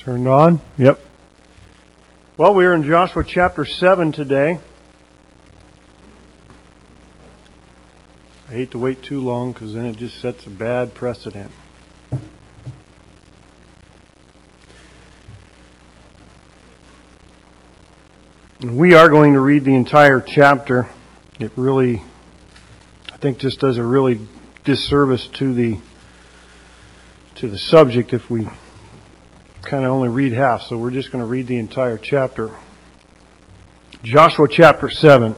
Turned on? Yep. Well, we're in Joshua chapter 7 today. I hate to wait too long because then it just sets a bad precedent. We are going to read the entire chapter. It really, I think, just does a really disservice to the to the subject if we kind of only read half, so we're just going to read the entire chapter. Joshua chapter 7.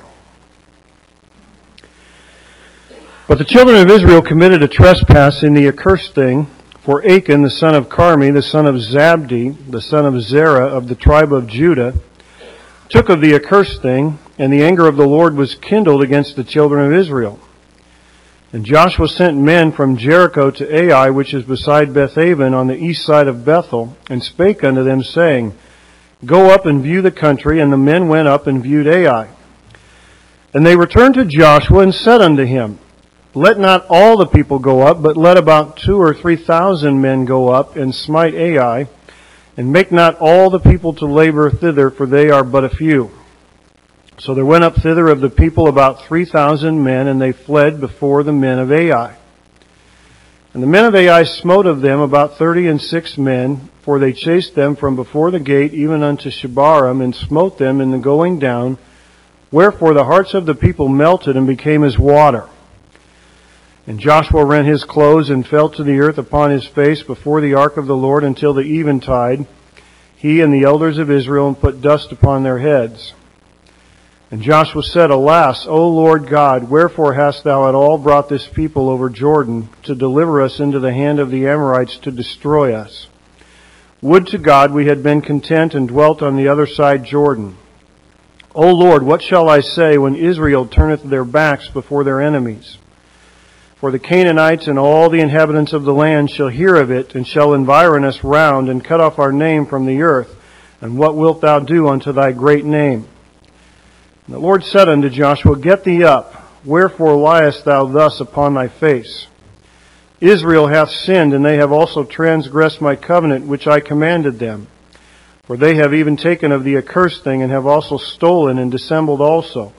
But the children of Israel committed a trespass in the accursed thing, for Achan, the son of Carmi, the son of Zabdi, the son of Zerah of the tribe of Judah, took of the accursed thing, and the anger of the Lord was kindled against the children of Israel. And Joshua sent men from Jericho to Ai, which is beside Bethaven on the east side of Bethel, and spake unto them, saying, Go up and view the country. And the men went up and viewed Ai. And they returned to Joshua and said unto him, Let not all the people go up, but let about two or three thousand men go up and smite Ai, and make not all the people to labor thither, for they are but a few. So there went up thither of the people about three thousand men, and they fled before the men of Ai. And the men of Ai smote of them about thirty and six men, for they chased them from before the gate even unto Shebarim, and smote them in the going down. Wherefore the hearts of the people melted and became as water. And Joshua rent his clothes and fell to the earth upon his face before the ark of the Lord until the eventide, he and the elders of Israel, and put dust upon their heads. And Joshua said, Alas, O Lord God, wherefore hast thou at all brought this people over Jordan to deliver us into the hand of the Amorites to destroy us? Would to God we had been content and dwelt on the other side Jordan. O Lord, what shall I say when Israel turneth their backs before their enemies? For the Canaanites and all the inhabitants of the land shall hear of it, and shall environ us round, and cut off our name from the earth. And what wilt thou do unto thy great name? The Lord said unto Joshua, Get thee up, wherefore liest thou thus upon thy face? Israel hath sinned, and they have also transgressed my covenant which I commanded them. For they have even taken of the accursed thing, and have also stolen and dissembled also.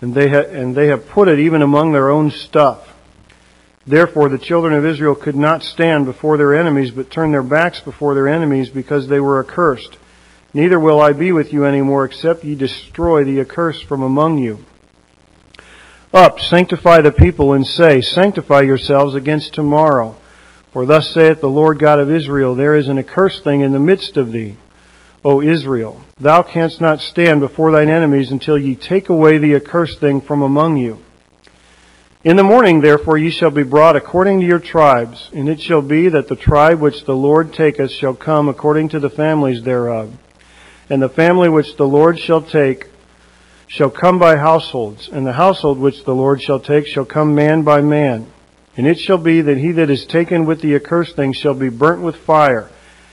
And they, ha- and they have put it even among their own stuff. Therefore the children of Israel could not stand before their enemies, but turned their backs before their enemies, because they were accursed. Neither will I be with you any more, except ye destroy the accursed from among you. Up, sanctify the people, and say, Sanctify yourselves against tomorrow. For thus saith the Lord God of Israel, There is an accursed thing in the midst of thee, O Israel. Thou canst not stand before thine enemies until ye take away the accursed thing from among you. In the morning, therefore, ye shall be brought according to your tribes, and it shall be that the tribe which the Lord taketh shall come according to the families thereof. And the family which the Lord shall take shall come by households, and the household which the Lord shall take shall come man by man. And it shall be that he that is taken with the accursed thing shall be burnt with fire,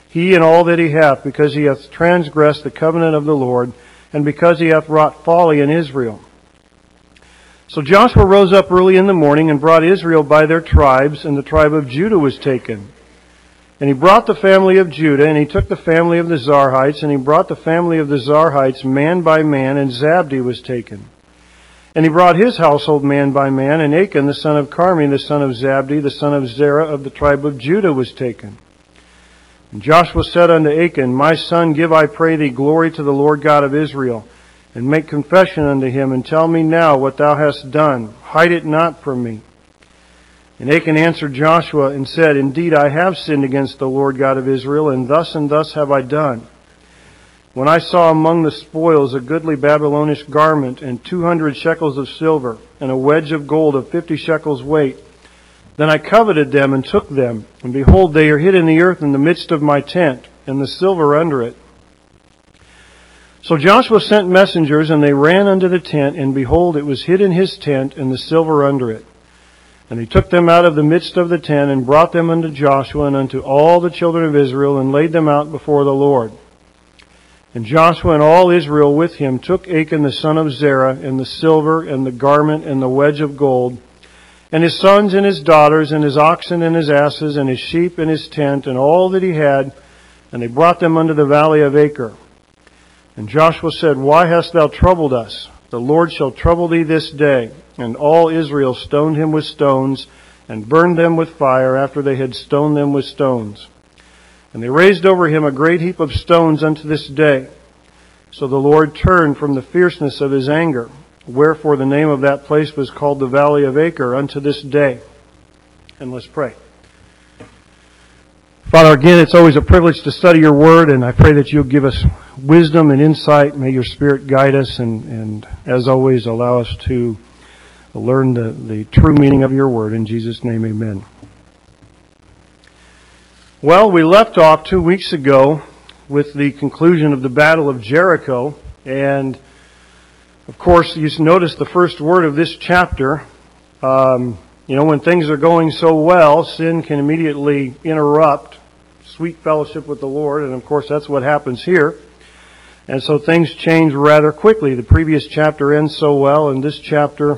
he and all that he hath, because he hath transgressed the covenant of the Lord, and because he hath wrought folly in Israel. So Joshua rose up early in the morning and brought Israel by their tribes, and the tribe of Judah was taken. And he brought the family of Judah, and he took the family of the Zarhites, and he brought the family of the Zarhites man by man, and Zabdi was taken. And he brought his household man by man, and Achan the son of Carmi, the son of Zabdi, the son of Zerah of the tribe of Judah was taken. And Joshua said unto Achan, My son, give I pray thee glory to the Lord God of Israel, and make confession unto him, and tell me now what thou hast done. Hide it not from me. And Achan answered Joshua and said, Indeed, I have sinned against the Lord God of Israel, and thus and thus have I done. When I saw among the spoils a goodly Babylonish garment, and two hundred shekels of silver, and a wedge of gold of fifty shekels weight, then I coveted them and took them, and behold, they are hid in the earth in the midst of my tent, and the silver under it. So Joshua sent messengers, and they ran unto the tent, and behold, it was hid in his tent, and the silver under it. And he took them out of the midst of the tent, and brought them unto Joshua and unto all the children of Israel, and laid them out before the Lord. And Joshua and all Israel with him took Achan the son of Zerah, and the silver, and the garment, and the wedge of gold, and his sons and his daughters, and his oxen and his asses, and his sheep and his tent, and all that he had, And they brought them unto the valley of Achor. And Joshua said, Why hast thou troubled us? The Lord shall trouble thee this day. And all Israel stoned him with stones, and burned them with fire after they had stoned them with stones. And they raised over him a great heap of stones unto this day. So the Lord turned from the fierceness of his anger. Wherefore the name of that place was called the Valley of Achor unto this day. And let's pray. Father, again, it's always a privilege to study your word, and I pray that you'll give us wisdom and insight. May your spirit guide us, and, and as always, allow us to learn the, the true meaning of your word. In Jesus' name, amen. Well, we left off two weeks ago with the conclusion of the Battle of Jericho, and of course, you notice the first word of this chapter. Um, you know, when things are going so well, sin can immediately interrupt sweet fellowship with the Lord, and of course that's what happens here. And so things change rather quickly. The previous chapter ends so well, and this chapter,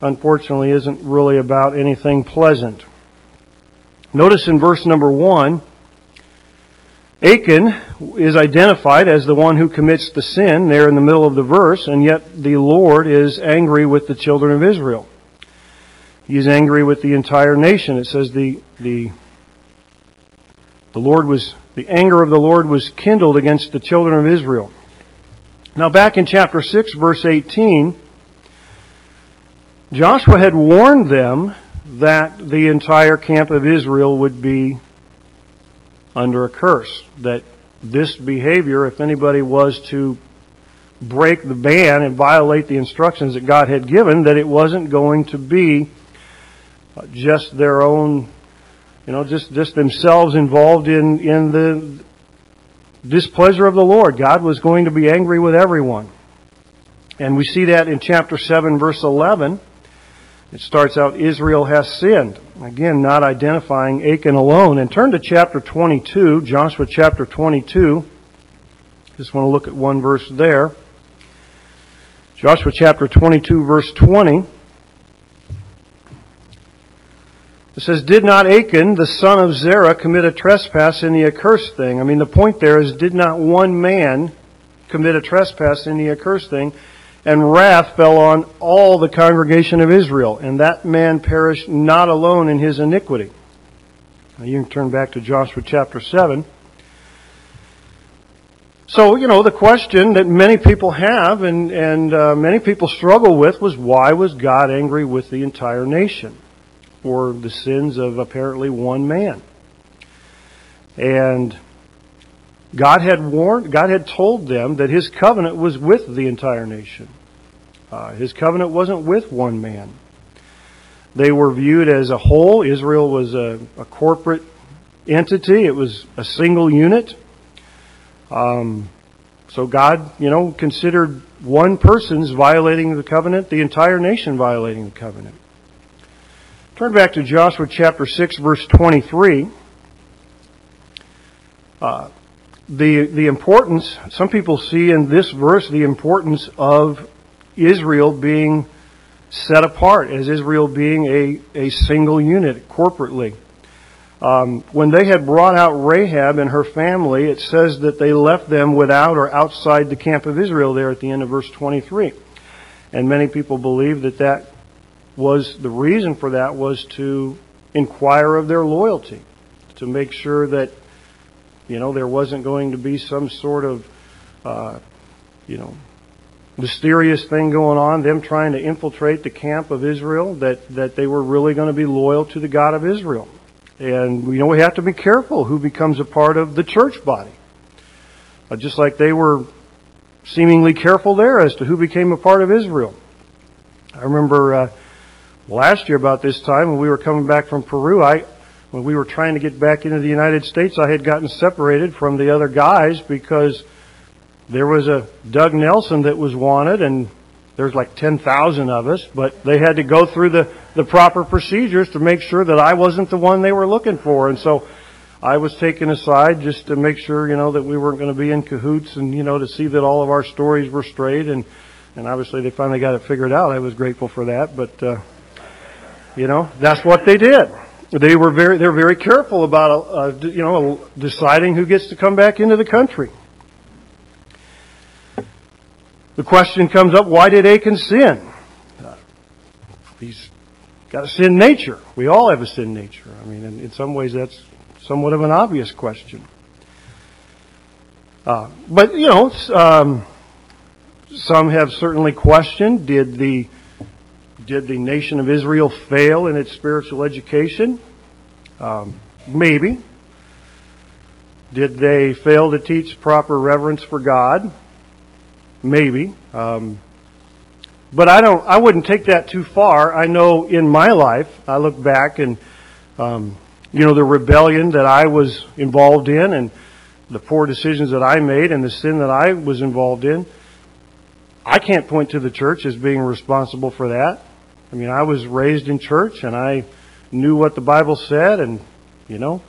unfortunately, isn't really about anything pleasant. Notice in verse number one, Achan is identified as the one who commits the sin there in the middle of the verse, and yet the Lord is angry with the children of Israel. He is angry with the entire nation. It says the, the the Lord was, the anger of the Lord was kindled against the children of Israel. Now back in chapter 6 verse 18, Joshua had warned them that the entire camp of Israel would be under a curse. That this behavior, if anybody was to break the ban and violate the instructions that God had given, that it wasn't going to be just their own you know, just, just themselves involved in, in the displeasure of the Lord. God was going to be angry with everyone. And we see that in chapter 7, verse 11. It starts out, Israel has sinned. Again, not identifying Achan alone. And turn to chapter 22, Joshua chapter 22. Just want to look at one verse there. Joshua chapter 22, verse 20. It says, Did not Achan, the son of Zerah, commit a trespass in the accursed thing? I mean, the point there is, did not one man commit a trespass in the accursed thing? And wrath fell on all the congregation of Israel, and that man perished not alone in his iniquity. Now you can turn back to Joshua chapter 7. So, you know, the question that many people have and, and uh, many people struggle with was why was God angry with the entire nation? For the sins of apparently one man. And God had warned, God had told them that His covenant was with the entire nation. Uh, his covenant wasn't with one man. They were viewed as a whole. Israel was a, a corporate entity. It was a single unit. Um, so God, you know, considered one person's violating the covenant, the entire nation violating the covenant. Turn back to Joshua chapter 6, verse 23. Uh, the, the importance, some people see in this verse the importance of Israel being set apart, as Israel being a, a single unit corporately. Um, when they had brought out Rahab and her family, it says that they left them without or outside the camp of Israel there at the end of verse 23. And many people believe that that was the reason for that was to inquire of their loyalty, to make sure that you know there wasn't going to be some sort of uh, you know mysterious thing going on, them trying to infiltrate the camp of Israel, that that they were really going to be loyal to the God of Israel. And you know we have to be careful who becomes a part of the church body. Uh, just like they were seemingly careful there as to who became a part of Israel. I remember uh, last year about this time when we were coming back from Peru, I when we were trying to get back into the United States, I had gotten separated from the other guys because there was a Doug Nelson that was wanted and there's like 10,000 of us, but they had to go through the, the proper procedures to make sure that I wasn't the one they were looking for. And so I was taken aside just to make sure, you know, that we weren't going to be in cahoots and, you know, to see that all of our stories were straight. And, and obviously they finally got it figured out. I was grateful for that, but, uh, you know, that's what they did. they were very they're very careful about uh, you know deciding who gets to come back into the country. The question comes up: Why did Achan sin? Uh, he's got a sin nature. We all have a sin nature. I mean, in, in some ways, that's somewhat of an obvious question. Uh, but you know, um, some have certainly questioned: Did the did the nation of Israel fail in its spiritual education? Um, maybe. Did they fail to teach proper reverence for God? Maybe. Um, but I don't. I wouldn't take that too far. I know in my life, I look back and um, you know the rebellion that I was involved in, and the poor decisions that I made, and the sin that I was involved in. I can't point to the church as being responsible for that. I mean, I was raised in church, and I knew what the Bible said, and you know,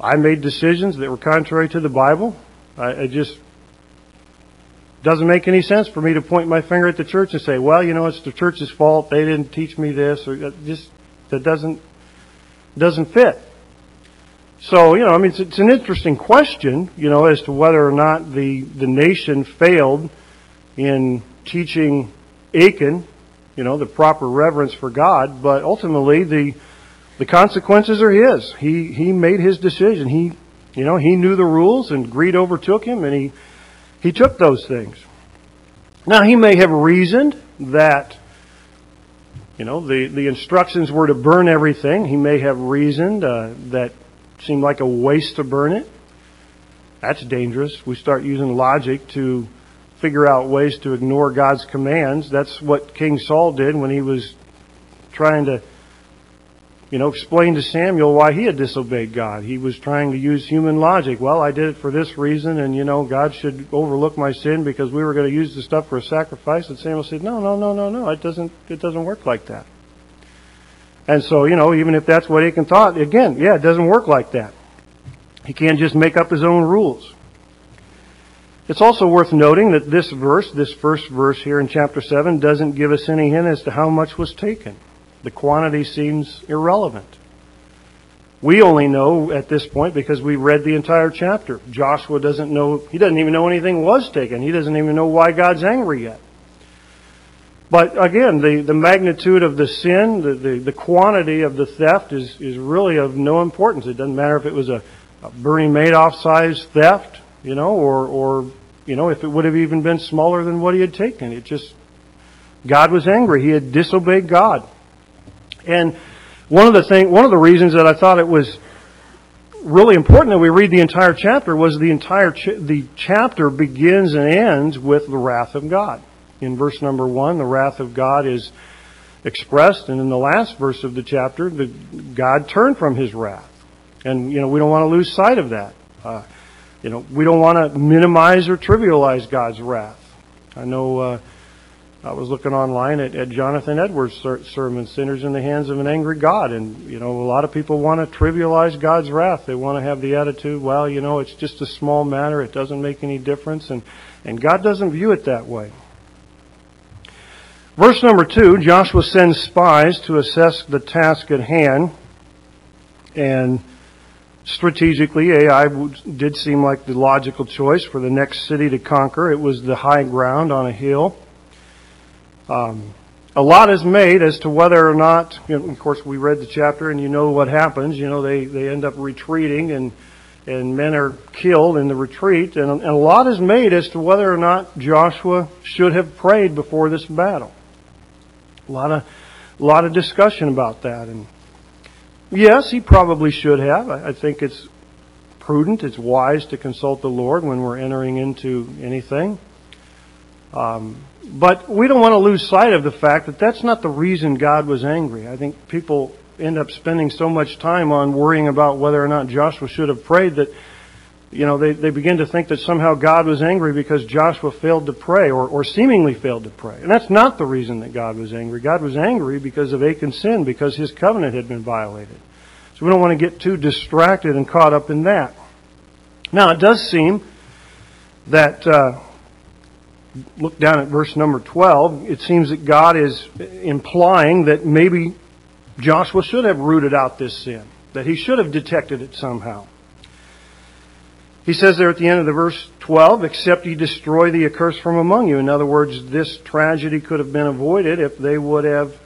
I made decisions that were contrary to the Bible. I, it just doesn't make any sense for me to point my finger at the church and say, "Well, you know, it's the church's fault. They didn't teach me this," or uh, just that doesn't doesn't fit. So, you know, I mean, it's, it's an interesting question, you know, as to whether or not the the nation failed in teaching Achan, you know, the proper reverence for God, but ultimately the the consequences are his. He he made his decision. He you know, he knew the rules and greed overtook him and he he took those things. Now he may have reasoned that you know, the, the instructions were to burn everything. He may have reasoned uh, that seemed like a waste to burn it. That's dangerous. We start using logic to figure out ways to ignore God's commands. That's what King Saul did when he was trying to, you know, explain to Samuel why he had disobeyed God. He was trying to use human logic. Well, I did it for this reason, and, you know, God should overlook my sin because we were going to use the stuff for a sacrifice. And Samuel said, no, no, no, no, no. It doesn't, it doesn't work like that. And so, you know, even if that's what Achan thought, again, yeah, it doesn't work like that. He can't just make up his own rules. It's also worth noting that this verse, this first verse here in chapter 7, doesn't give us any hint as to how much was taken. The quantity seems irrelevant. We only know at this point because we read the entire chapter. Joshua doesn't know, he doesn't even know anything was taken. He doesn't even know why God's angry yet. But again, the, the magnitude of the sin, the, the, the quantity of the theft is, is really of no importance. It doesn't matter if it was a, a Bernie Madoff sized theft you know, or, or, you know, if it would have even been smaller than what he had taken. It just, God was angry. He had disobeyed God. And one of the thing, one of the reasons that I thought it was really important that we read the entire chapter was the entire ch- the chapter begins and ends with the wrath of God. In verse number one, the wrath of God is expressed, and in the last verse of the chapter, the, God turned from His wrath, and you know we don't want to lose sight of that. Uh, you know, we don't want to minimize or trivialize God's wrath. I know uh, I was looking online at, at Jonathan Edwards' sermon, Sinners in the Hands of an Angry God. And, you know, a lot of people want to trivialize God's wrath. They want to have the attitude, well, you know, it's just a small matter. It doesn't make any difference. And, and God doesn't view it that way. Verse number two, Joshua sends spies to assess the task at hand. And strategically, Ai did seem like the logical choice for the next city to conquer. It was the high ground on a hill. Um, a lot is made as to whether or not, you know, of course, we read the chapter and you know what happens. You know, they, they end up retreating and, and men are killed in the retreat. And, and a lot is made as to whether or not Joshua should have prayed before this battle. A lot of, a lot of discussion about that. And Yes, he probably should have. I think it's prudent, it's wise to consult the Lord when we're entering into anything. Um, but we don't want to lose sight of the fact that that's not the reason God was angry. I think people end up spending so much time on worrying about whether or not Joshua should have prayed that you know, they, they begin to think that somehow God was angry because Joshua failed to pray or, or seemingly failed to pray. And that's not the reason that God was angry. God was angry because of Achan's sin, because his covenant had been violated. So we don't want to get too distracted and caught up in that. Now, it does seem that, uh, look down at verse number 12, it seems that God is implying that maybe Joshua should have rooted out this sin. that he should have detected it somehow. He says there at the end of the verse 12, except ye destroy the accursed from among you. In other words, this tragedy could have been avoided if they would have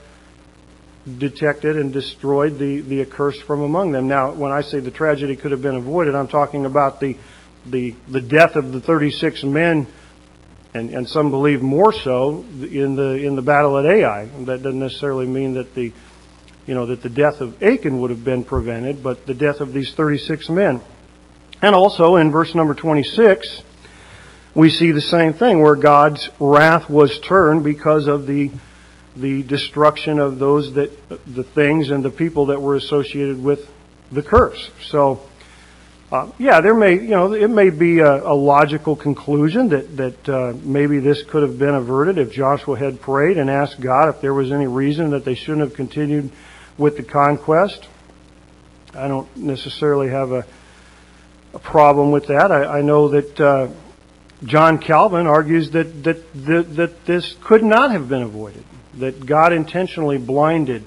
detected and destroyed the, the accursed from among them. Now, when I say the tragedy could have been avoided, I'm talking about the, the, the death of the 36 men, and, and some believe more so, in the, in the battle at Ai. That doesn't necessarily mean that the, you know, that the death of Achan would have been prevented, but the death of these 36 men. And also in verse number 26, we see the same thing where God's wrath was turned because of the the destruction of those that the things and the people that were associated with the curse. So, uh, yeah, there may you know it may be a, a logical conclusion that that uh, maybe this could have been averted if Joshua had prayed and asked God if there was any reason that they shouldn't have continued with the conquest. I don't necessarily have a a problem with that. I, I know that uh, John Calvin argues that, that, that, that this could not have been avoided, that God intentionally blinded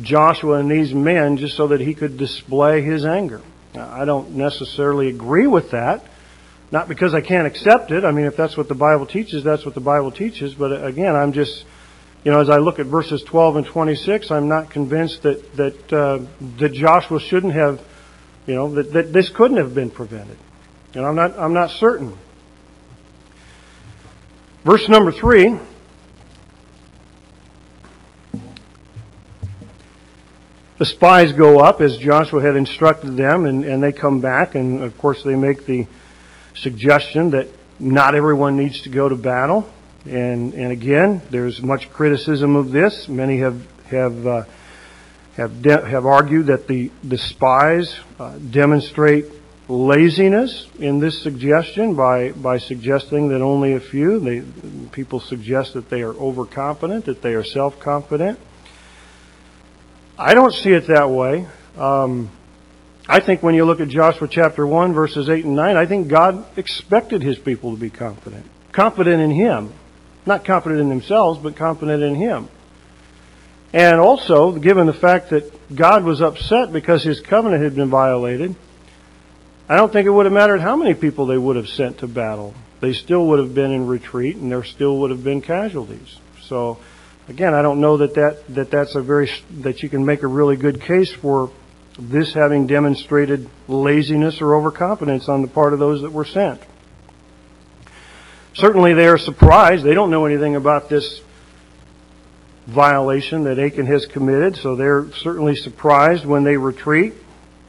Joshua and these men just so that he could display his anger. Now, I don't necessarily agree with that, not because I can't accept it. I mean, if that's what the Bible teaches, that's what the Bible teaches. But again, I'm just, you know, as I look at verses 12 and 26, I'm not convinced that that uh, that Joshua shouldn't have you know, that, that this couldn't have been prevented. And I'm not, I'm not certain. Verse number three. The spies go up as Joshua had instructed them, and, and they come back, and of course they make the suggestion that not everyone needs to go to battle. And, and again, there's much criticism of this. Many have, have uh, have, de- have argued that the, the spies uh, demonstrate laziness in this suggestion by, by suggesting that only a few, they, people suggest that they are overconfident, that they are self-confident. I don't see it that way. Um, I think when you look at Joshua chapter 1 verses 8 and 9, I think God expected his people to be confident. Confident in him. Not confident in themselves, but confident in him. And also, given the fact that God was upset because his covenant had been violated, I don't think it would have mattered how many people they would have sent to battle. They still would have been in retreat and there still would have been casualties. So, again, I don't know that, that, that that's a very, that you can make a really good case for this having demonstrated laziness or overconfidence on the part of those that were sent. Certainly they are surprised. They don't know anything about this violation that Achan has committed, so they're certainly surprised when they retreat.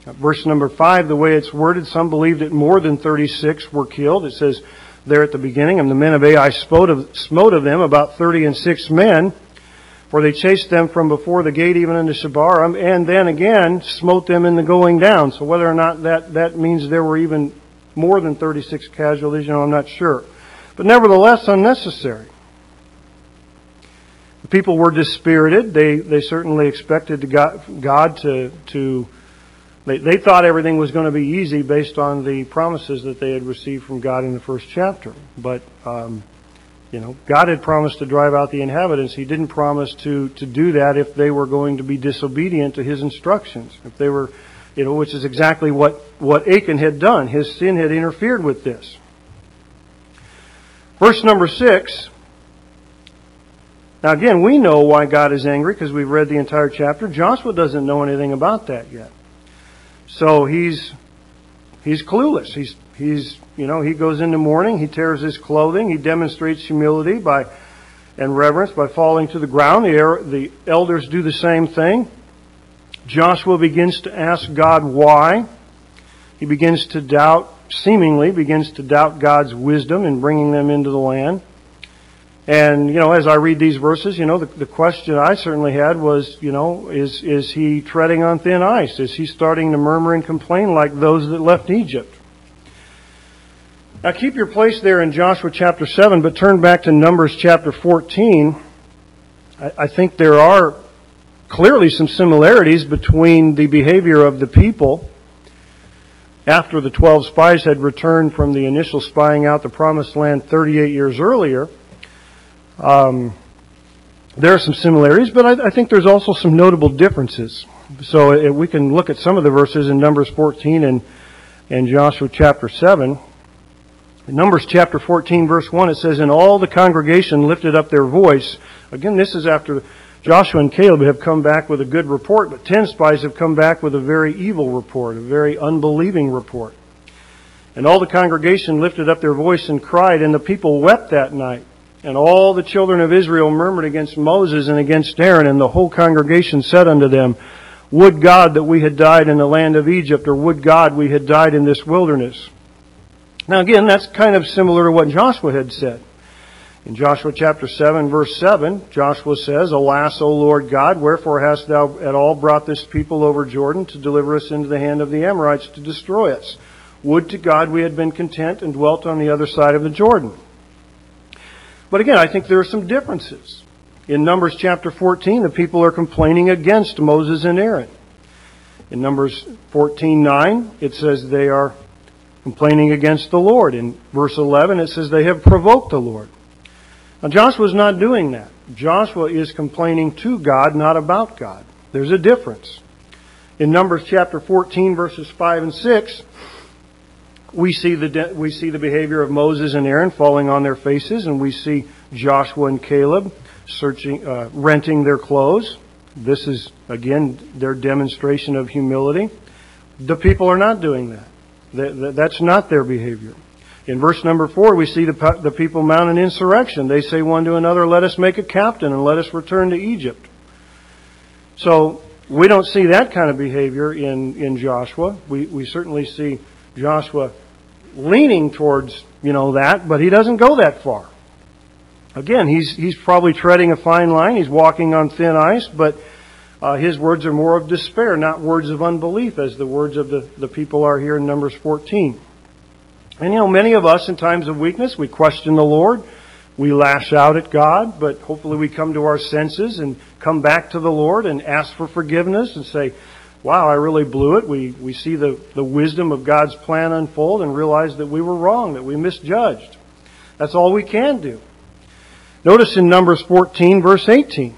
Verse number five, the way it's worded, some believe that more than 36 were killed. It says there at the beginning, and the men of Ai smote of, smote of them about 30 and six men, for they chased them from before the gate even unto Shebarim, and then again smote them in the going down. So whether or not that, that means there were even more than 36 casualties, you know, I'm not sure. But nevertheless, unnecessary. The people were dispirited. They, they certainly expected God, God to, to they, they thought everything was going to be easy based on the promises that they had received from God in the first chapter. But, um, you know, God had promised to drive out the inhabitants. He didn't promise to, to do that if they were going to be disobedient to His instructions. If they were, you know, which is exactly what, what Achan had done. His sin had interfered with this. Verse number six, now again, we know why God is angry because we've read the entire chapter. Joshua doesn't know anything about that yet. So he's, he's clueless. He's, he's, you know, he goes into mourning, he tears his clothing, he demonstrates humility by, and reverence by falling to the ground. The, er, the elders do the same thing. Joshua begins to ask God why. He begins to doubt, seemingly begins to doubt God's wisdom in bringing them into the land. And, you know, as I read these verses, you know, the, the question I certainly had was, you know, is, is he treading on thin ice? Is he starting to murmur and complain like those that left Egypt? Now keep your place there in Joshua chapter 7, but turn back to Numbers chapter 14. I, I think there are clearly some similarities between the behavior of the people after the 12 spies had returned from the initial spying out the promised land 38 years earlier um, there are some similarities, but I, I, think there's also some notable differences. So uh, we can look at some of the verses in Numbers 14 and, and Joshua chapter 7. In Numbers chapter 14 verse 1 it says, And all the congregation lifted up their voice. Again, this is after Joshua and Caleb have come back with a good report, but ten spies have come back with a very evil report, a very unbelieving report. And all the congregation lifted up their voice and cried, and the people wept that night. And all the children of Israel murmured against Moses and against Aaron, and the whole congregation said unto them, Would God that we had died in the land of Egypt, or would God we had died in this wilderness? Now again, that's kind of similar to what Joshua had said. In Joshua chapter 7 verse 7, Joshua says, Alas, O Lord God, wherefore hast thou at all brought this people over Jordan to deliver us into the hand of the Amorites to destroy us? Would to God we had been content and dwelt on the other side of the Jordan. But again, I think there are some differences. In Numbers chapter 14, the people are complaining against Moses and Aaron. In Numbers 14:9, it says they are complaining against the Lord. In verse 11, it says they have provoked the Lord. Now, Joshua is not doing that. Joshua is complaining to God, not about God. There's a difference. In Numbers chapter 14, verses 5 and 6, we see the, we see the behavior of Moses and Aaron falling on their faces, and we see Joshua and Caleb searching, uh, renting their clothes. This is, again, their demonstration of humility. The people are not doing that. That's not their behavior. In verse number four, we see the, the people mount an insurrection. They say one to another, let us make a captain and let us return to Egypt. So, we don't see that kind of behavior in, in Joshua. We, we certainly see Joshua leaning towards, you know, that, but he doesn't go that far. Again, he's, he's probably treading a fine line. He's walking on thin ice, but uh, his words are more of despair, not words of unbelief, as the words of the, the people are here in Numbers 14. And you know, many of us in times of weakness, we question the Lord. We lash out at God, but hopefully we come to our senses and come back to the Lord and ask for forgiveness and say, wow, I really blew it. We, we see the, the wisdom of God's plan unfold and realize that we were wrong, that we misjudged. That's all we can do. Notice in Numbers 14, verse 18.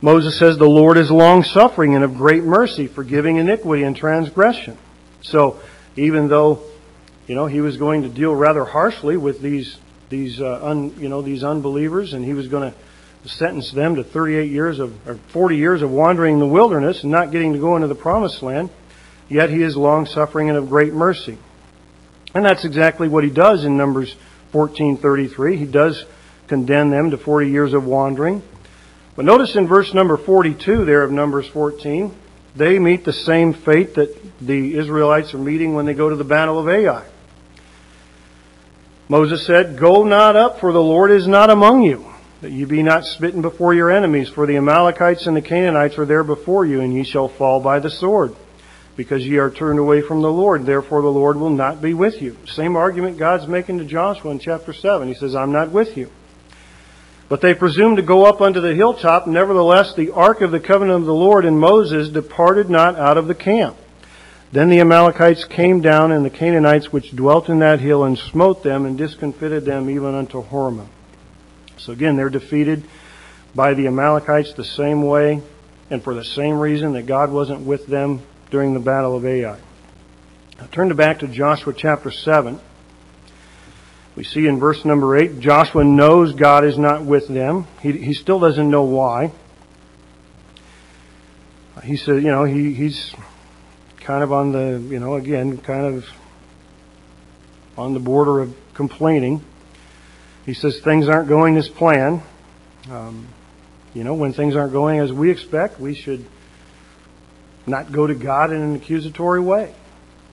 Moses says, The Lord is long suffering and of great mercy, forgiving iniquity and transgression. So, even though, you know, he was going to deal rather harshly with these, these, uh, un, you know, these unbelievers, and he was going to sentence them to 38 years of, or 40 years of wandering in the wilderness and not getting to go into the promised land. Yet he is long suffering and of great mercy. And that's exactly what he does in Numbers 14:33. He does condemn them to 40 years of wandering. But notice in verse number 42 there of Numbers 14, they meet the same fate that the Israelites are meeting when they go to the battle of Ai. Moses said, Go not up, for the Lord is not among you, that ye be not smitten before your enemies, for the Amalekites and the Canaanites are there before you, and ye shall fall by the sword, because ye are turned away from the Lord, therefore the Lord will not be with you. Same argument God's making to Joshua in chapter 7. He says, I'm not with you. But they presumed to go up unto the hilltop. Nevertheless, the ark of the covenant of the Lord and Moses departed not out of the camp. Then the Amalekites came down, and the Canaanites which dwelt in that hill, and smote them, and discomfited them even unto Hormah. So again, they're defeated by the Amalekites the same way, and for the same reason that God wasn't with them during the battle of Ai. Now turn back to Joshua chapter 7. We see in verse number 8, Joshua knows God is not with them. He, he still doesn't know why. He said, you know, he, he's kind of on the, you know, again, kind of on the border of complaining. He says things aren't going as planned. Um, you know, when things aren't going as we expect, we should not go to God in an accusatory way.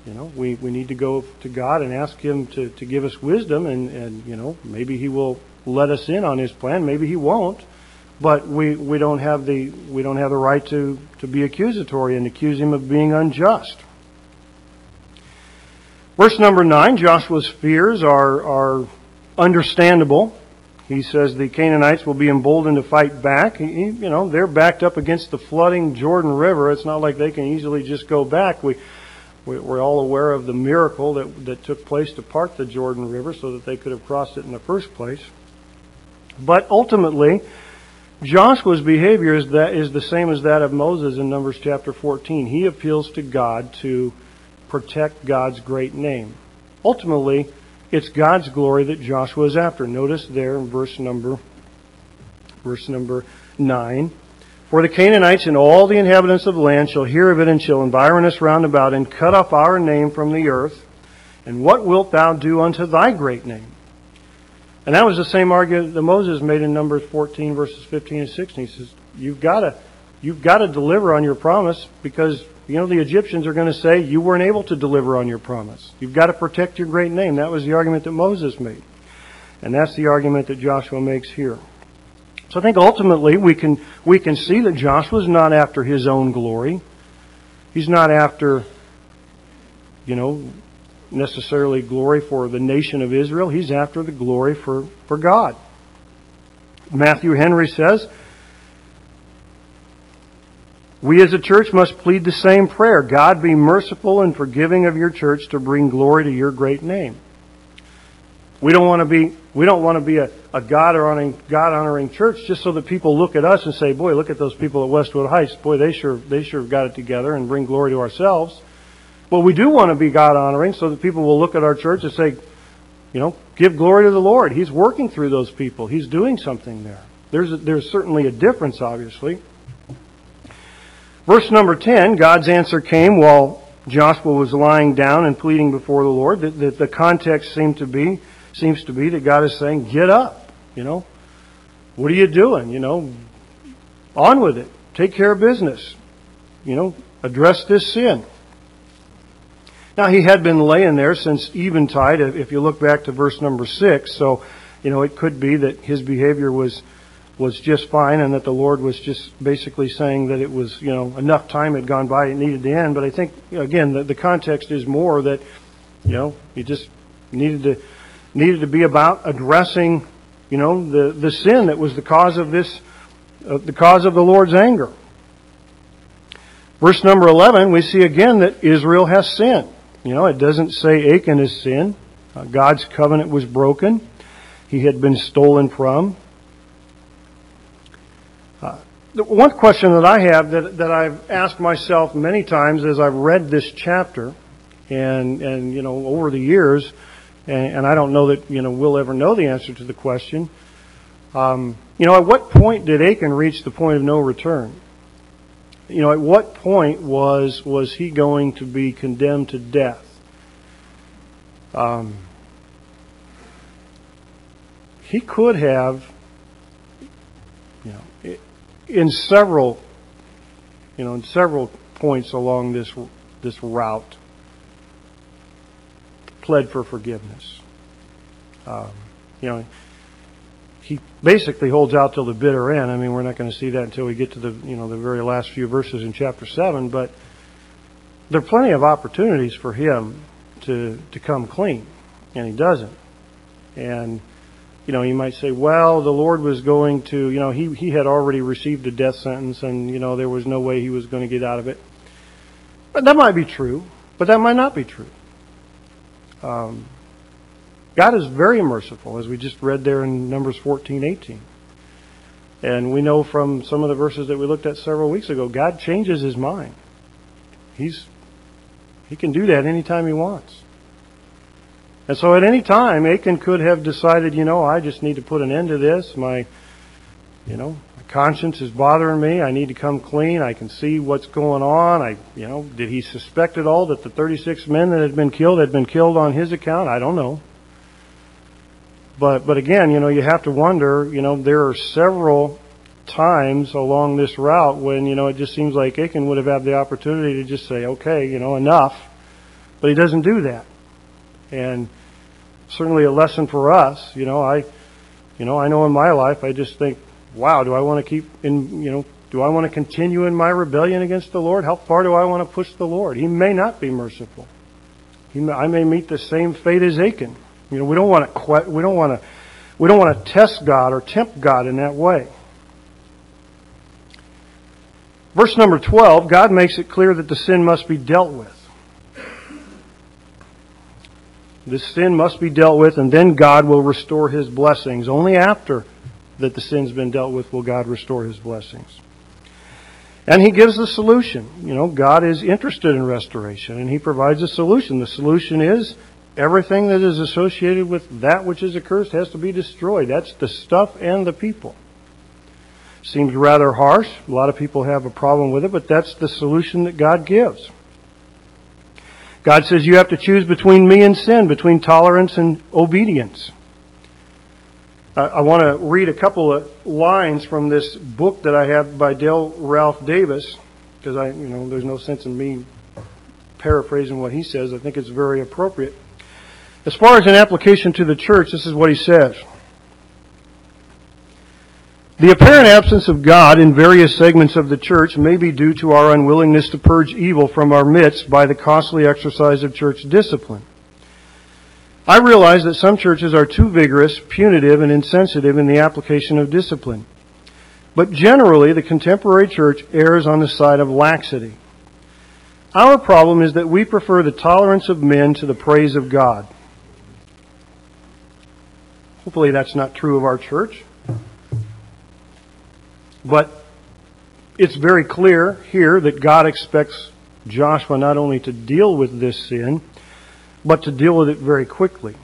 You know, we, we need to go to God and ask Him to, to give us wisdom, and, and, you know, maybe He will let us in on His plan, maybe He won't. But we, we don't have the we don't have the right to, to be accusatory and accuse him of being unjust. Verse number nine, Joshua's fears are are understandable. He says the Canaanites will be emboldened to fight back. You know, they're backed up against the flooding Jordan River. It's not like they can easily just go back. We we're all aware of the miracle that, that took place to part the Jordan River so that they could have crossed it in the first place. But ultimately, Joshua's behavior is, that, is the same as that of Moses in Numbers chapter 14. He appeals to God to protect God's great name. Ultimately, it's God's glory that Joshua is after. Notice there in verse number verse number 9. For the Canaanites and all the inhabitants of the land shall hear of it and shall environ us round about and cut off our name from the earth. And what wilt thou do unto thy great name? And that was the same argument that Moses made in Numbers 14 verses 15 and 16. He says, you've got to, you've got to deliver on your promise because, you know, the Egyptians are going to say you weren't able to deliver on your promise. You've got to protect your great name. That was the argument that Moses made. And that's the argument that Joshua makes here. So I think ultimately we can, we can see that Joshua's not after his own glory. He's not after, you know, necessarily glory for the nation of Israel. He's after the glory for, for God. Matthew Henry says, we as a church must plead the same prayer. God be merciful and forgiving of your church to bring glory to your great name. We don't want to be, we don't want to be a, a God honoring, God honoring church just so that people look at us and say, boy, look at those people at Westwood Heights. Boy, they sure, they sure have got it together and bring glory to ourselves. Well, we do want to be God honoring so that people will look at our church and say, you know, give glory to the Lord. He's working through those people. He's doing something there. There's, a, there's certainly a difference, obviously. Verse number 10, God's answer came while Joshua was lying down and pleading before the Lord. The, the, the context seemed to be, seems to be that God is saying, get up, you know. What are you doing? You know, on with it. Take care of business. You know, address this sin. Now, he had been laying there since eventide, if you look back to verse number six. So, you know, it could be that his behavior was, was just fine and that the Lord was just basically saying that it was, you know, enough time had gone by, it needed to end. But I think, again, the, the context is more that, you know, he just needed to, needed to be about addressing, you know, the, the sin that was the cause of this, uh, the cause of the Lord's anger. Verse number 11, we see again that Israel has sinned. You know, it doesn't say Achan has sinned. Uh, God's covenant was broken. He had been stolen from. One question that I have that, that I've asked myself many times as I've read this chapter and, and you know, over the years, and, and I don't know that, you know, we'll ever know the answer to the question. Um, you know, at what point did Achan reach the point of no return? you know, at what point was was he going to be condemned to death? Um, he could have, in several, you know, in several points along this this route, pled for forgiveness. Um, you know he basically holds out till the bitter end. I mean, we're not going to see that until we get to the you know the very last few verses in chapter seven. But there are plenty of opportunities for him to to come clean, and he doesn't. And you know, you might say, well, the Lord was going to, you know, he he had already received a death sentence, and you know there was no way he was going to get out of it. But that might be true, but that might not be true. Um, God is very merciful, as we just read there in Numbers 14, 18. And we know from some of the verses that we looked at several weeks ago, God changes his mind. He's, he can do that anytime he wants. And so at any time, Achan could have decided, you know, I just need to put an end to this. My, you know, my conscience is bothering me. I need to come clean. I can see what's going on. I, you know, did he suspect at all that the 36 men that had been killed had been killed on his account? I don't know. But, but again, you know, you have to wonder, you know, there are several times along this route when, you know, it just seems like Achan would have had the opportunity to just say, okay, you know, enough. But he doesn't do that. And certainly a lesson for us, you know, I, you know, I know in my life, I just think, wow, do I want to keep in, you know, do I want to continue in my rebellion against the Lord? How far do I want to push the Lord? He may not be merciful. He may, I may meet the same fate as Achan. You know, we don't want to we don't want to we don't want to test God or tempt God in that way. Verse number 12, God makes it clear that the sin must be dealt with. This sin must be dealt with, and then God will restore his blessings. Only after that the sin's been dealt with, will God restore his blessings. And he gives the solution. You know, God is interested in restoration, and he provides a solution. The solution is everything that is associated with that which is accursed has to be destroyed. That's the stuff and the people. Seems rather harsh. A lot of people have a problem with it, but that's the solution that God gives. God says you have to choose between me and sin, between tolerance and obedience. I want to read a couple of lines from this book that I have by Dale Ralph Davis, because I, you know, there's no sense in me paraphrasing what he says. I think it's very appropriate. As far as an application to the church, this is what he says. The apparent absence of God in various segments of the church may be due to our unwillingness to purge evil from our midst by the costly exercise of church discipline. I realize that some churches are too vigorous, punitive, and insensitive in the application of discipline. But generally, the contemporary church errs on the side of laxity. Our problem is that we prefer the tolerance of men to the praise of God. Hopefully, that's not true of our church. But it's very clear here that God expects Joshua not only to deal with this sin, but to deal with it very quickly.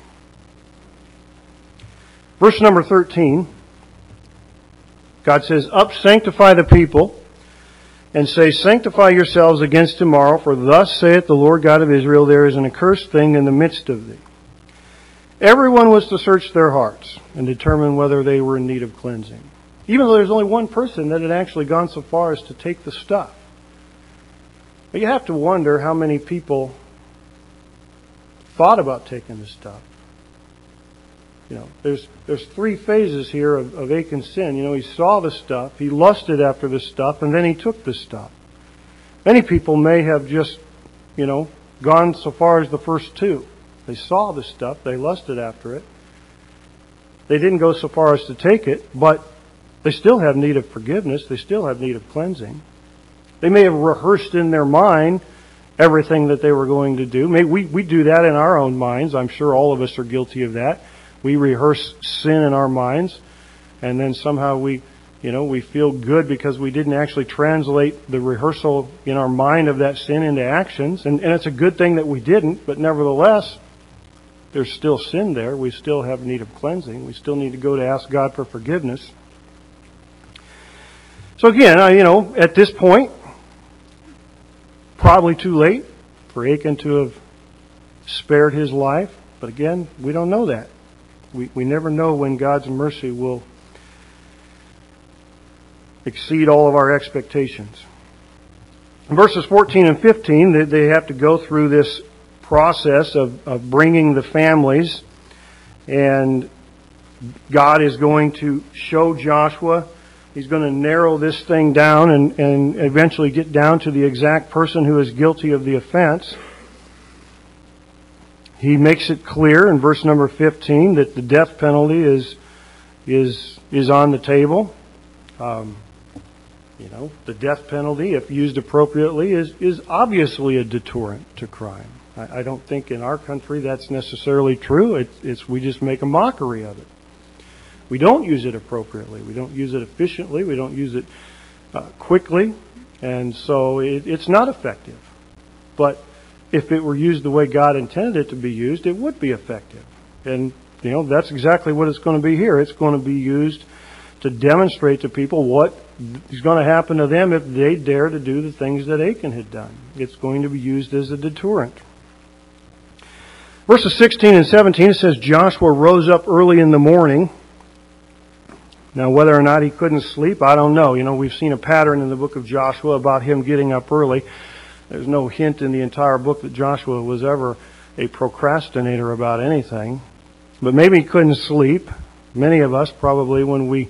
Verse number 13, God says, Up, sanctify the people, and say, Sanctify yourselves against tomorrow, for thus saith the Lord God of Israel, There is an accursed thing in the midst of thee. Everyone was to search their hearts and determine whether they were in need of cleansing. Even though there's only one person that had actually gone so far as to take the stuff. But you have to wonder how many people thought about taking the stuff. You know, there's there's three phases here of, of Achan's sin. You know, he saw the stuff, he lusted after the stuff, and then he took the stuff. Many people may have just, you know, gone so far as the first two. They saw the stuff, they lusted after it. They didn't go so far as to take it, but they still have need of forgiveness, they still have need of cleansing. They may have rehearsed in their mind everything that they were going to do. Maybe we, we do that in our own minds. I'm sure all of us are guilty of that. We rehearse sin in our minds, and then somehow we, you know, we feel good because we didn't actually translate the rehearsal in our mind of that sin into actions. And, and it's a good thing that we didn't, but nevertheless, there's still sin there. We still have need of cleansing. We still need to go to ask God for forgiveness. So again, I, you know, at this point, Probably too late for Achan to have spared his life, but again, we don't know that. We, we never know when God's mercy will exceed all of our expectations. In verses 14 and 15, they, they have to go through this process of, of bringing the families, and God is going to show Joshua He's going to narrow this thing down and, and eventually get down to the exact person who is guilty of the offense. He makes it clear in verse number 15 that the death penalty is, is, is on the table. Um, you know, the death penalty, if used appropriately, is, is obviously a deterrent to crime. I, I don't think in our country that's necessarily true. It, it's, we just make a mockery of it we don't use it appropriately. We don't use it efficiently. We don't use it uh, quickly. And so it, it's not effective. But if it were used the way God intended it to be used, it would be effective. And, you know, that's exactly what it's going to be here. It's going to be used to demonstrate to people what is going to happen to them if they dare to do the things that Achan had done. It's going to be used as a deterrent. Verses 16 and 17, it says, Joshua rose up early in the morning now, whether or not he couldn't sleep, I don't know. You know, we've seen a pattern in the book of Joshua about him getting up early. There's no hint in the entire book that Joshua was ever a procrastinator about anything. But maybe he couldn't sleep. Many of us probably, when we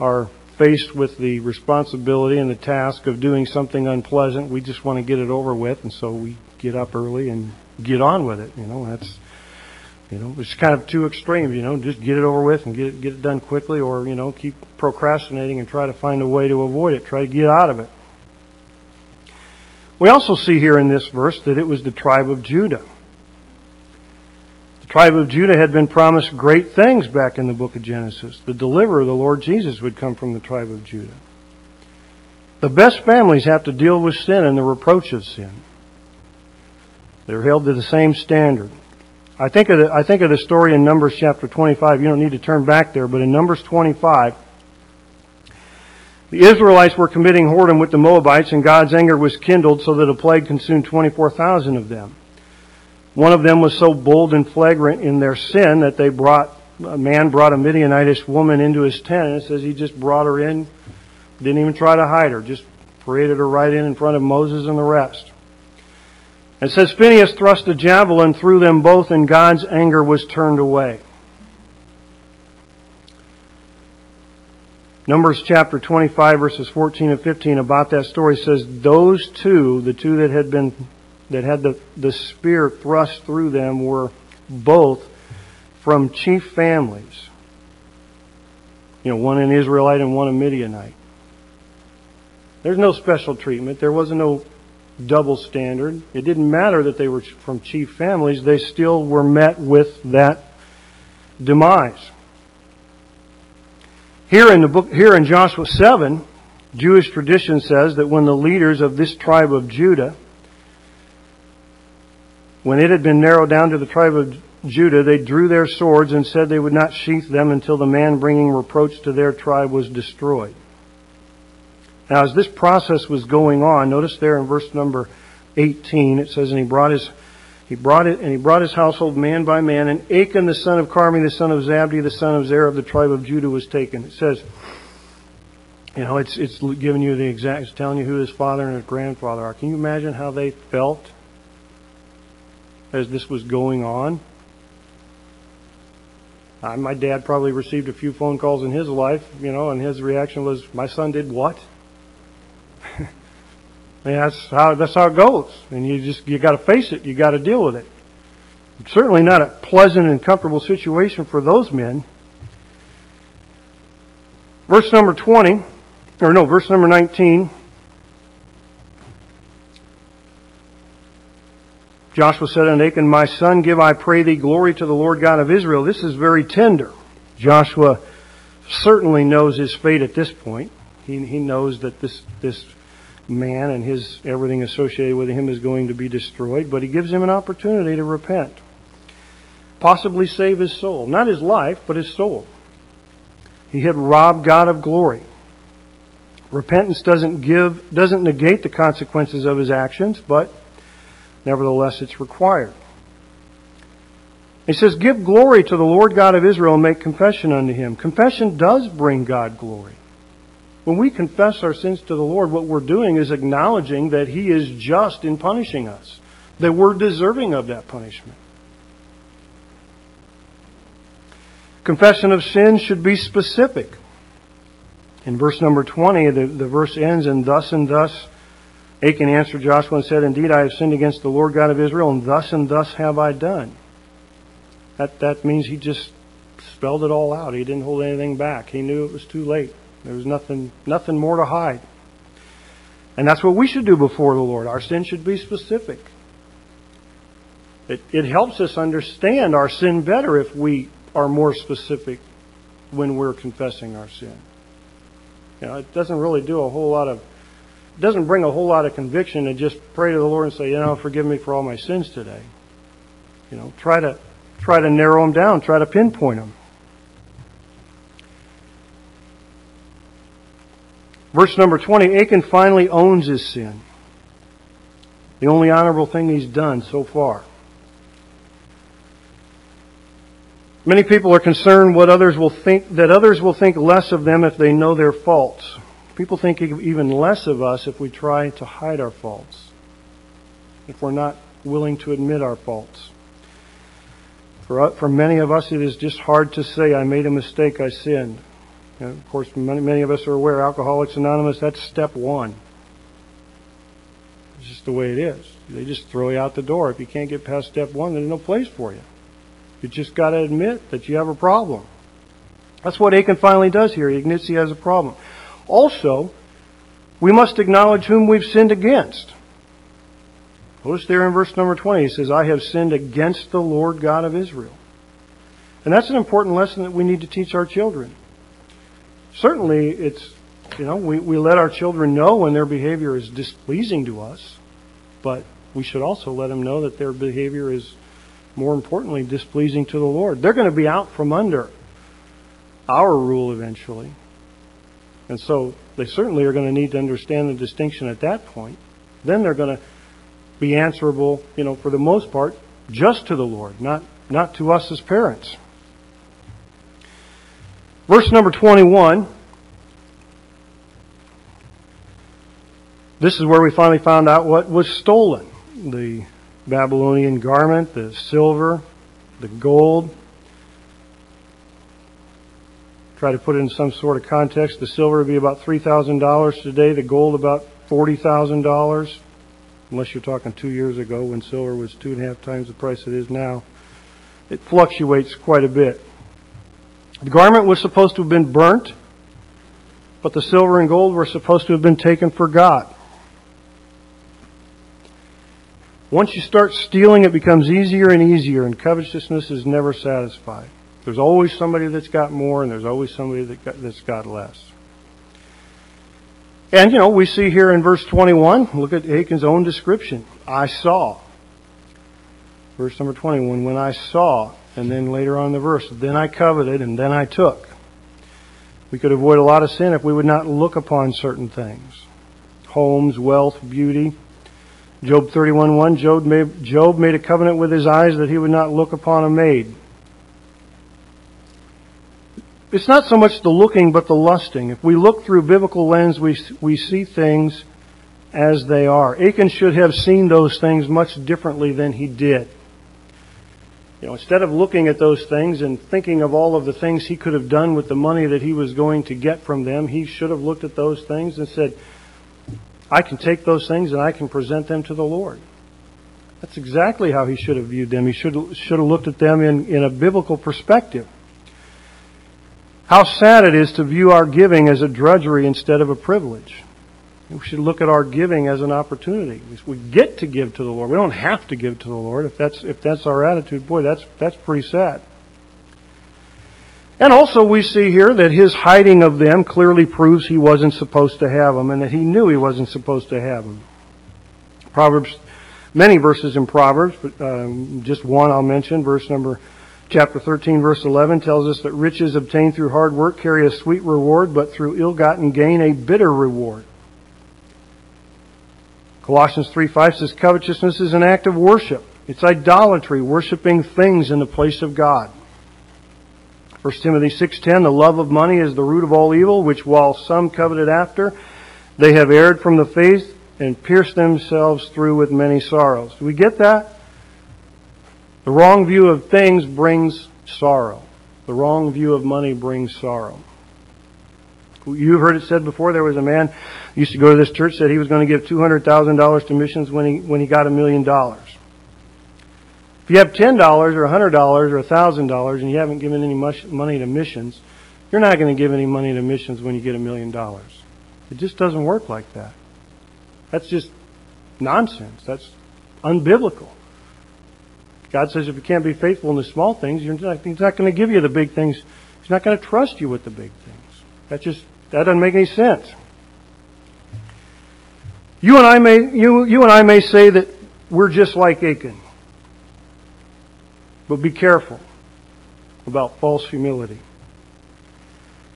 are faced with the responsibility and the task of doing something unpleasant, we just want to get it over with, and so we get up early and get on with it. You know, that's you know, it's kind of two extremes, you know, just get it over with and get it, get it done quickly or, you know, keep procrastinating and try to find a way to avoid it, try to get out of it. We also see here in this verse that it was the tribe of Judah. The tribe of Judah had been promised great things back in the book of Genesis. The deliverer, the Lord Jesus, would come from the tribe of Judah. The best families have to deal with sin and the reproach of sin. They're held to the same standard. I think of the, I think of the story in Numbers chapter 25. You don't need to turn back there, but in Numbers 25, the Israelites were committing whoredom with the Moabites, and God's anger was kindled so that a plague consumed 24,000 of them. One of them was so bold and flagrant in their sin that they brought, a man brought a Midianitish woman into his tent, and it says he just brought her in, didn't even try to hide her, just paraded her right in in front of Moses and the rest. It says Phineas thrust a javelin through them both, and God's anger was turned away. Numbers chapter 25 verses 14 and 15 about that story says those two, the two that had been, that had the, the spear thrust through them were both from chief families. You know, one an Israelite and one a Midianite. There's no special treatment. There wasn't no double standard. It didn't matter that they were from chief families. They still were met with that demise. Here in the book, here in Joshua 7, Jewish tradition says that when the leaders of this tribe of Judah, when it had been narrowed down to the tribe of Judah, they drew their swords and said they would not sheath them until the man bringing reproach to their tribe was destroyed. Now, as this process was going on, notice there in verse number 18, it says, and he brought his he brought it, and he brought his household man by man, and Achan the son of Carmi, the son of Zabdi, the son of Zerah of the tribe of Judah was taken. It says, you know, it's it's giving you the exact, it's telling you who his father and his grandfather are. Can you imagine how they felt as this was going on? Uh, my dad probably received a few phone calls in his life, you know, and his reaction was, "My son did what?" That's how that's how it goes, and you just you got to face it. You got to deal with it. It's certainly not a pleasant and comfortable situation for those men. Verse number twenty, or no, verse number nineteen. Joshua said unto Achan, My son, give I pray thee glory to the Lord God of Israel. This is very tender. Joshua certainly knows his fate at this point. He, he knows that this, this man and his everything associated with him is going to be destroyed, but he gives him an opportunity to repent. Possibly save his soul. Not his life, but his soul. He had robbed God of glory. Repentance doesn't give doesn't negate the consequences of his actions, but nevertheless it's required. He says, Give glory to the Lord God of Israel and make confession unto him. Confession does bring God glory. When we confess our sins to the Lord, what we're doing is acknowledging that He is just in punishing us, that we're deserving of that punishment. Confession of sin should be specific. In verse number 20, the, the verse ends, and thus and thus Achan answered Joshua and said, Indeed, I have sinned against the Lord God of Israel, and thus and thus have I done. That, that means he just spelled it all out. He didn't hold anything back. He knew it was too late. There was nothing, nothing more to hide. And that's what we should do before the Lord. Our sin should be specific. It, it helps us understand our sin better if we are more specific when we're confessing our sin. You know, it doesn't really do a whole lot of, it doesn't bring a whole lot of conviction to just pray to the Lord and say, you know, forgive me for all my sins today. You know, try to, try to narrow them down, try to pinpoint them. Verse number 20 Achan finally owns his sin. The only honorable thing he's done so far. Many people are concerned what others will think that others will think less of them if they know their faults. People think even less of us if we try to hide our faults. If we're not willing to admit our faults. For, for many of us, it is just hard to say, I made a mistake, I sinned. And of course, many, many of us are aware Alcoholics Anonymous, that's step one. It's just the way it is. They just throw you out the door. If you can't get past step one, there's no place for you. You just got to admit that you have a problem. That's what Achan finally does here. He admits he has a problem. Also, we must acknowledge whom we've sinned against. Notice there in verse number 20, he says, I have sinned against the Lord God of Israel. And that's an important lesson that we need to teach our children. Certainly, it's, you know, we, we let our children know when their behavior is displeasing to us, but we should also let them know that their behavior is, more importantly, displeasing to the Lord. They're going to be out from under our rule eventually. And so they certainly are going to need to understand the distinction at that point. Then they're going to be answerable, you know, for the most part, just to the Lord, not, not to us as parents. Verse number 21. This is where we finally found out what was stolen. The Babylonian garment, the silver, the gold. Try to put it in some sort of context. The silver would be about $3,000 today, the gold about $40,000 unless you're talking two years ago when silver was two and a half times the price it is now. It fluctuates quite a bit. The garment was supposed to have been burnt, but the silver and gold were supposed to have been taken for God. Once you start stealing, it becomes easier and easier, and covetousness is never satisfied. There's always somebody that's got more, and there's always somebody that got, that's got less. And, you know, we see here in verse 21, look at Achan's own description. I saw. Verse number 21, when I saw, and then later on in the verse, then I coveted, and then I took. We could avoid a lot of sin if we would not look upon certain things. Homes, wealth, beauty. Job 31.1, Job made, Job made a covenant with his eyes that he would not look upon a maid it's not so much the looking, but the lusting. If we look through biblical lens, we, we see things as they are. Achan should have seen those things much differently than he did. You know, instead of looking at those things and thinking of all of the things he could have done with the money that he was going to get from them, he should have looked at those things and said, I can take those things and I can present them to the Lord. That's exactly how he should have viewed them. He should, should have looked at them in, in a biblical perspective. How sad it is to view our giving as a drudgery instead of a privilege. We should look at our giving as an opportunity. We get to give to the Lord. We don't have to give to the Lord. If that's if that's our attitude, boy, that's that's pretty sad. And also we see here that his hiding of them clearly proves he wasn't supposed to have them and that he knew he wasn't supposed to have them. Proverbs, many verses in Proverbs, but um, just one I'll mention, verse number Chapter 13 verse 11 tells us that riches obtained through hard work carry a sweet reward, but through ill-gotten gain a bitter reward. Colossians 3 5 says covetousness is an act of worship. It's idolatry, worshiping things in the place of God. 1 Timothy 6:10 The love of money is the root of all evil, which while some coveted after, they have erred from the faith and pierced themselves through with many sorrows. Do we get that? The wrong view of things brings sorrow. The wrong view of money brings sorrow. You've heard it said before. There was a man used to go to this church said he was going to give two hundred thousand dollars to missions when he when he got a million dollars. If you have ten dollars or a hundred dollars or a thousand dollars and you haven't given any much money to missions, you're not going to give any money to missions when you get a million dollars. It just doesn't work like that. That's just nonsense. That's unbiblical. God says if you can't be faithful in the small things, not, He's not going to give you the big things. He's not going to trust you with the big things. That just that doesn't make any sense. You and I may you you and I may say that we're just like Achan. But be careful about false humility.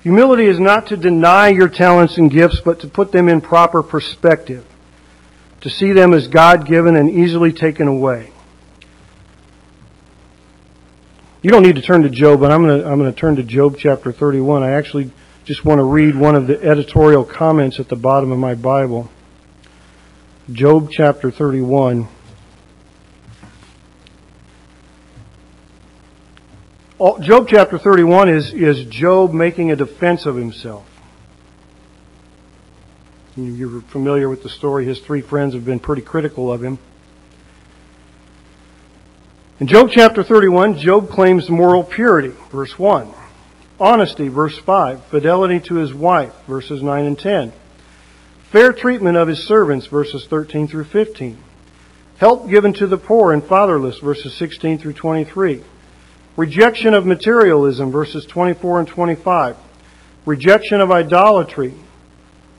Humility is not to deny your talents and gifts, but to put them in proper perspective, to see them as God given and easily taken away. You don't need to turn to Job, but I'm going to, I'm going to turn to Job chapter 31. I actually just want to read one of the editorial comments at the bottom of my Bible. Job chapter 31. Job chapter 31 is, is Job making a defense of himself. You're familiar with the story. His three friends have been pretty critical of him. In Job chapter 31, Job claims moral purity, verse 1. Honesty, verse 5. Fidelity to his wife, verses 9 and 10. Fair treatment of his servants, verses 13 through 15. Help given to the poor and fatherless, verses 16 through 23. Rejection of materialism, verses 24 and 25. Rejection of idolatry,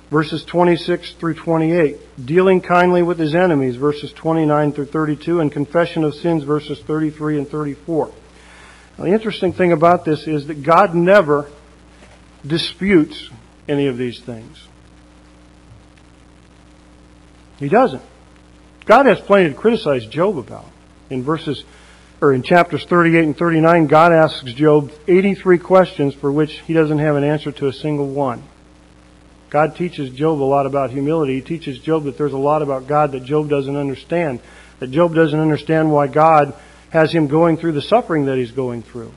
verses 26 through 28. Dealing kindly with his enemies, verses 29 through 32. And confession of sins, verses 33 and 34. Now, the interesting thing about this is that God never disputes any of these things. He doesn't. God has plenty to criticize Job about. In verses or in chapters 38 and 39, God asks Job 83 questions for which he doesn't have an answer to a single one. God teaches Job a lot about humility. He teaches Job that there's a lot about God that Job doesn't understand. That Job doesn't understand why God has him going through the suffering that he's going through.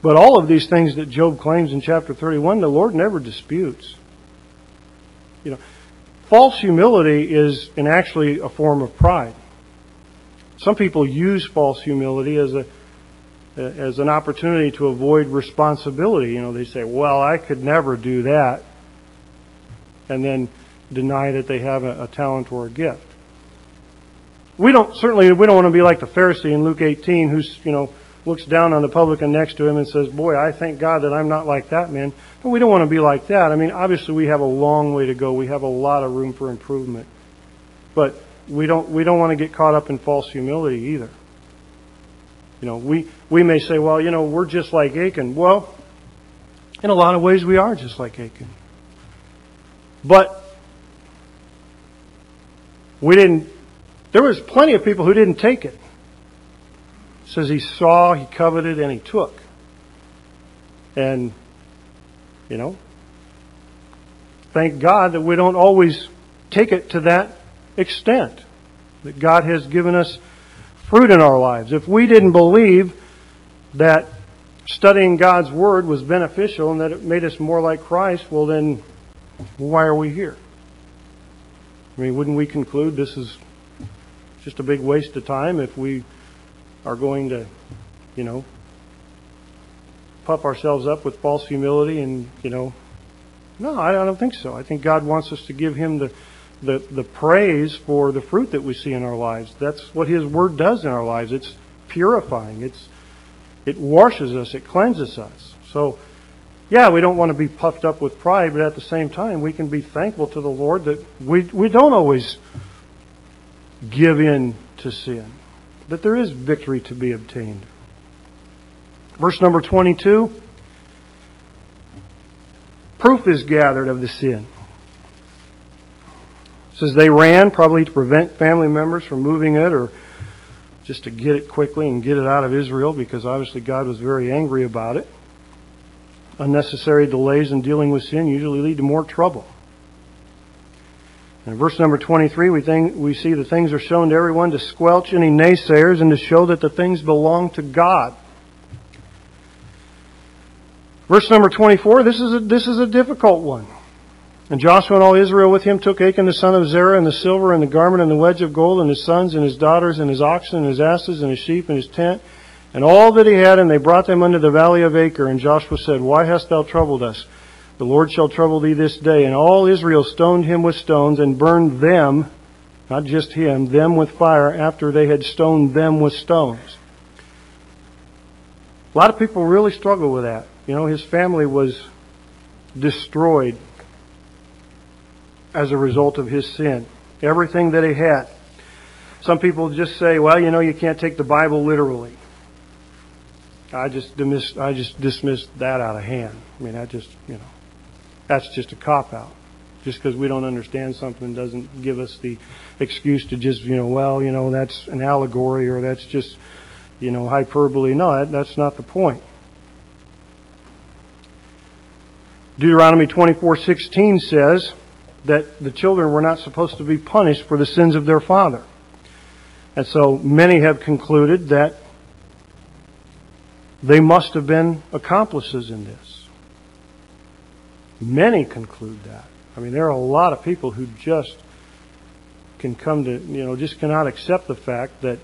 But all of these things that Job claims in chapter 31, the Lord never disputes. You know, false humility is an actually a form of pride. Some people use false humility as a as an opportunity to avoid responsibility. You know, they say, "Well, I could never do that," and then deny that they have a, a talent or a gift. We don't certainly we don't want to be like the Pharisee in Luke 18, who's you know looks down on the publican next to him and says, "Boy, I thank God that I'm not like that man." But we don't want to be like that. I mean, obviously we have a long way to go. We have a lot of room for improvement, but we don't we don't want to get caught up in false humility either. You know, we we may say, "Well, you know, we're just like Achan." Well, in a lot of ways, we are just like Achan, but we didn't there was plenty of people who didn't take it. it says he saw, he coveted, and he took. And, you know, thank God that we don't always take it to that extent. That God has given us fruit in our lives. If we didn't believe that studying God's Word was beneficial and that it made us more like Christ, well then, why are we here? I mean, wouldn't we conclude this is just a big waste of time if we are going to, you know, puff ourselves up with false humility and, you know, no, I don't think so. I think God wants us to give Him the, the, the praise for the fruit that we see in our lives. That's what His Word does in our lives. It's purifying. It's, it washes us. It cleanses us. So, yeah, we don't want to be puffed up with pride, but at the same time, we can be thankful to the Lord that we, we don't always give in to sin, But there is victory to be obtained. Verse number 22 proof is gathered of the sin. It says they ran probably to prevent family members from moving it or just to get it quickly and get it out of Israel because obviously God was very angry about it. Unnecessary delays in dealing with sin usually lead to more trouble. In verse number 23, we, think, we see the things are shown to everyone to squelch any naysayers and to show that the things belong to God. Verse number 24, this is a, this is a difficult one. And Joshua and all Israel with him took Achan the son of Zerah and the silver and the garment and the wedge of gold and his sons and his daughters and his oxen and his asses and his sheep and his tent and all that he had and they brought them unto the valley of Achor. And Joshua said, Why hast thou troubled us? The Lord shall trouble thee this day. And all Israel stoned him with stones and burned them, not just him, them with fire after they had stoned them with stones. A lot of people really struggle with that. You know, his family was destroyed as a result of his sin. Everything that he had. Some people just say, well, you know, you can't take the Bible literally. I just dismiss, I just dismissed that out of hand. I mean, I just, you know that's just a cop out. Just because we don't understand something doesn't give us the excuse to just, you know, well, you know, that's an allegory or that's just, you know, hyperbole. No, that, that's not the point. Deuteronomy 24:16 says that the children were not supposed to be punished for the sins of their father. And so many have concluded that they must have been accomplices in this. Many conclude that. I mean, there are a lot of people who just can come to, you know, just cannot accept the fact that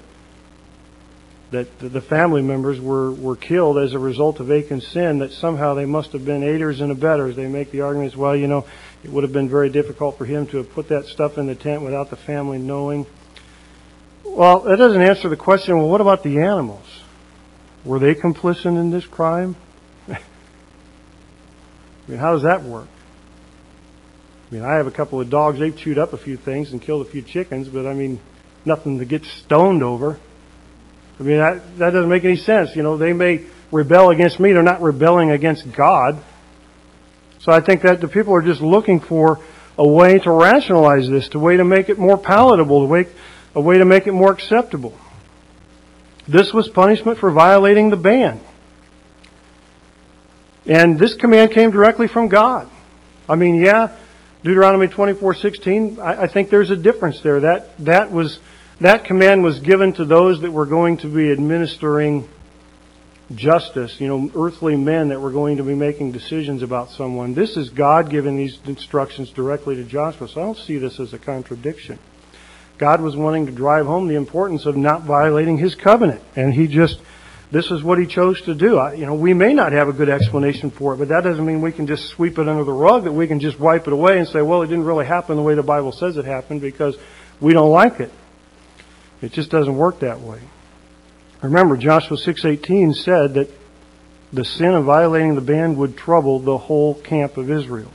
that the family members were, were killed as a result of Achan's sin, that somehow they must have been aiders and abettors. They make the arguments, well, you know, it would have been very difficult for him to have put that stuff in the tent without the family knowing. Well, that doesn't answer the question, well, what about the animals? Were they complicit in this crime? Mean, how does that work? I mean, I have a couple of dogs. They've chewed up a few things and killed a few chickens, but I mean, nothing to get stoned over. I mean, that, that doesn't make any sense. You know, they may rebel against me. They're not rebelling against God. So I think that the people are just looking for a way to rationalize this, a way to make it more palatable, a way, a way to make it more acceptable. This was punishment for violating the ban. And this command came directly from God. I mean, yeah, Deuteronomy 24:16, I, I think there's a difference there. That that was that command was given to those that were going to be administering justice, you know, earthly men that were going to be making decisions about someone. This is God giving these instructions directly to Joshua. So I don't see this as a contradiction. God was wanting to drive home the importance of not violating his covenant. And he just, this is what he chose to do. I, you know, we may not have a good explanation for it, but that doesn't mean we can just sweep it under the rug, that we can just wipe it away and say, well, it didn't really happen the way the Bible says it happened because we don't like it. It just doesn't work that way. Remember, Joshua 6:18 said that the sin of violating the ban would trouble the whole camp of Israel.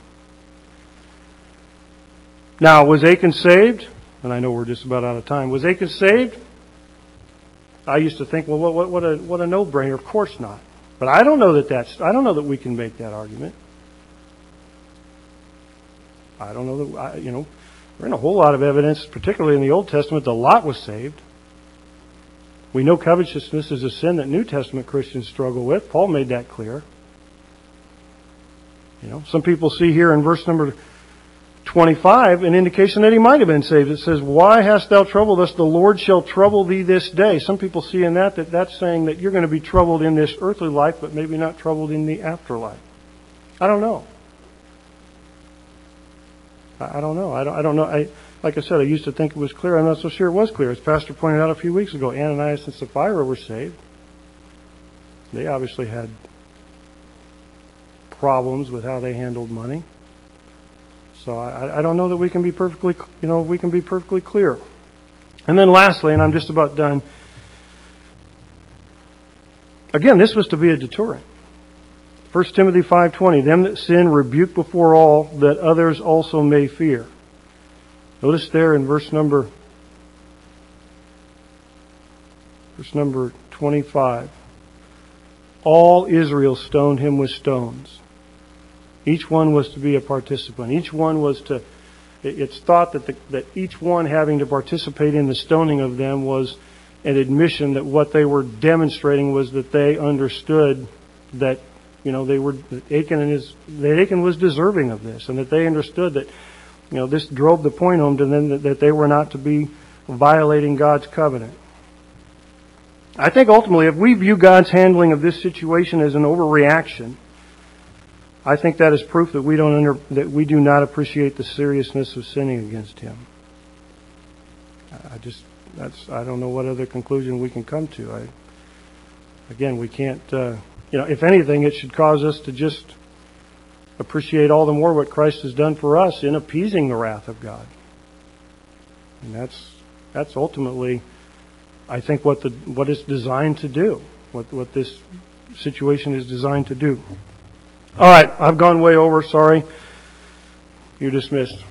Now, was Achan saved? And I know we're just about out of time. Was Achan saved? I used to think, well, what, what, a what a no-brainer. Of course not. But I don't know that that's. I don't know that we can make that argument. I don't know that. You know, there ain't a whole lot of evidence, particularly in the Old Testament, that Lot was saved. We know covetousness is a sin that New Testament Christians struggle with. Paul made that clear. You know, some people see here in verse number 25 an indication that he might have been saved. It says, Why hast thou troubled us? The Lord shall trouble thee this day. Some people see in that that that's saying that you're going to be troubled in this earthly life, but maybe not troubled in the afterlife. I don't know. I don't know. I don't, I don't know. I, like I said, I used to think it was clear. I'm not so sure it was clear. As Pastor pointed out a few weeks ago, Ananias and Sapphira were saved. They obviously had problems with how they handled money. So I, I don't know that we can be perfectly, you know, we can be perfectly clear. And then lastly, and I'm just about done. Again, this was to be a deterrent. 1 Timothy 5:20 Them that sin rebuke before all that others also may fear. Notice there in verse number verse number 25. All Israel stoned him with stones. Each one was to be a participant. Each one was to it's thought that the, that each one having to participate in the stoning of them was an admission that what they were demonstrating was that they understood that you know they were that Achan and his that Achan was deserving of this and that they understood that you know, this drove the point home to them that, that they were not to be violating God's covenant. I think ultimately, if we view God's handling of this situation as an overreaction, I think that is proof that we don't under, that we do not appreciate the seriousness of sinning against Him. I just that's I don't know what other conclusion we can come to. I again we can't uh, you know if anything it should cause us to just appreciate all the more what Christ has done for us in appeasing the wrath of God. And that's that's ultimately, I think, what the what it's designed to do. What what this situation is designed to do. All right, I've gone way over. Sorry. You're dismissed.